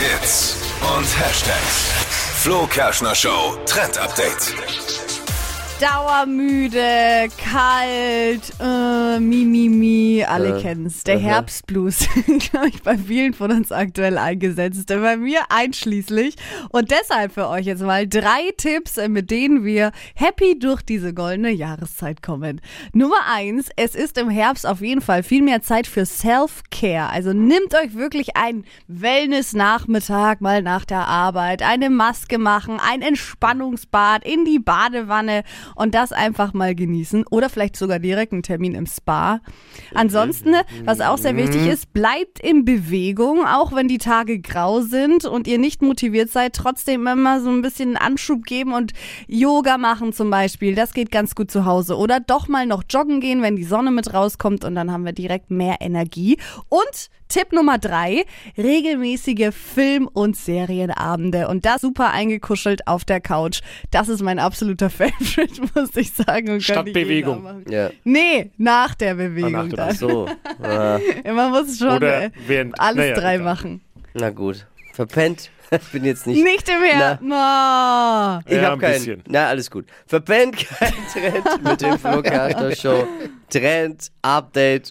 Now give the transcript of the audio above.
Hits und Hashtags. Flo Kerschner Show Trend Update. Dauermüde, kalt, äh, mi, mi, mi, alle Äh, kennen's. Der aha. Herbstblues, glaube ich, bei vielen von uns aktuell eingesetzt. Bei mir einschließlich. Und deshalb für euch jetzt mal drei Tipps, äh, mit denen wir happy durch diese goldene Jahreszeit kommen. Nummer eins, es ist im Herbst auf jeden Fall viel mehr Zeit für Self-Care. Also nehmt euch wirklich einen Wellness-Nachmittag mal nach der Arbeit, eine Maske machen, ein Entspannungsbad in die Badewanne und das einfach mal genießen oder vielleicht sogar direkt einen Termin im Spa. Ansonsten, was auch sehr wichtig ist, bleibt in Bewegung, auch wenn die Tage grau sind und ihr nicht motiviert seid, trotzdem immer so ein bisschen Anschub geben und Yoga machen zum Beispiel. Das geht ganz gut zu Hause. Oder doch mal noch joggen gehen, wenn die Sonne mit rauskommt und dann haben wir direkt mehr Energie. Und Tipp Nummer drei, regelmäßige Film- und Serienabende und das super eingekuschelt auf der Couch. Das ist mein absoluter Favorite, muss ich sagen. Und Statt könnte jeder Bewegung. machen. Ja. Nee, nach der Bewegung nach der dann. So. Ah, Man muss schon Oder äh, während- alles naja, drei egal. machen. na gut. Verpennt. Ich bin jetzt nicht. Nicht im Herbst. No. Ich Ja, hab ein keinen. bisschen. Na, alles gut. Verpennt kein Trend mit dem Flo Show. Trend Update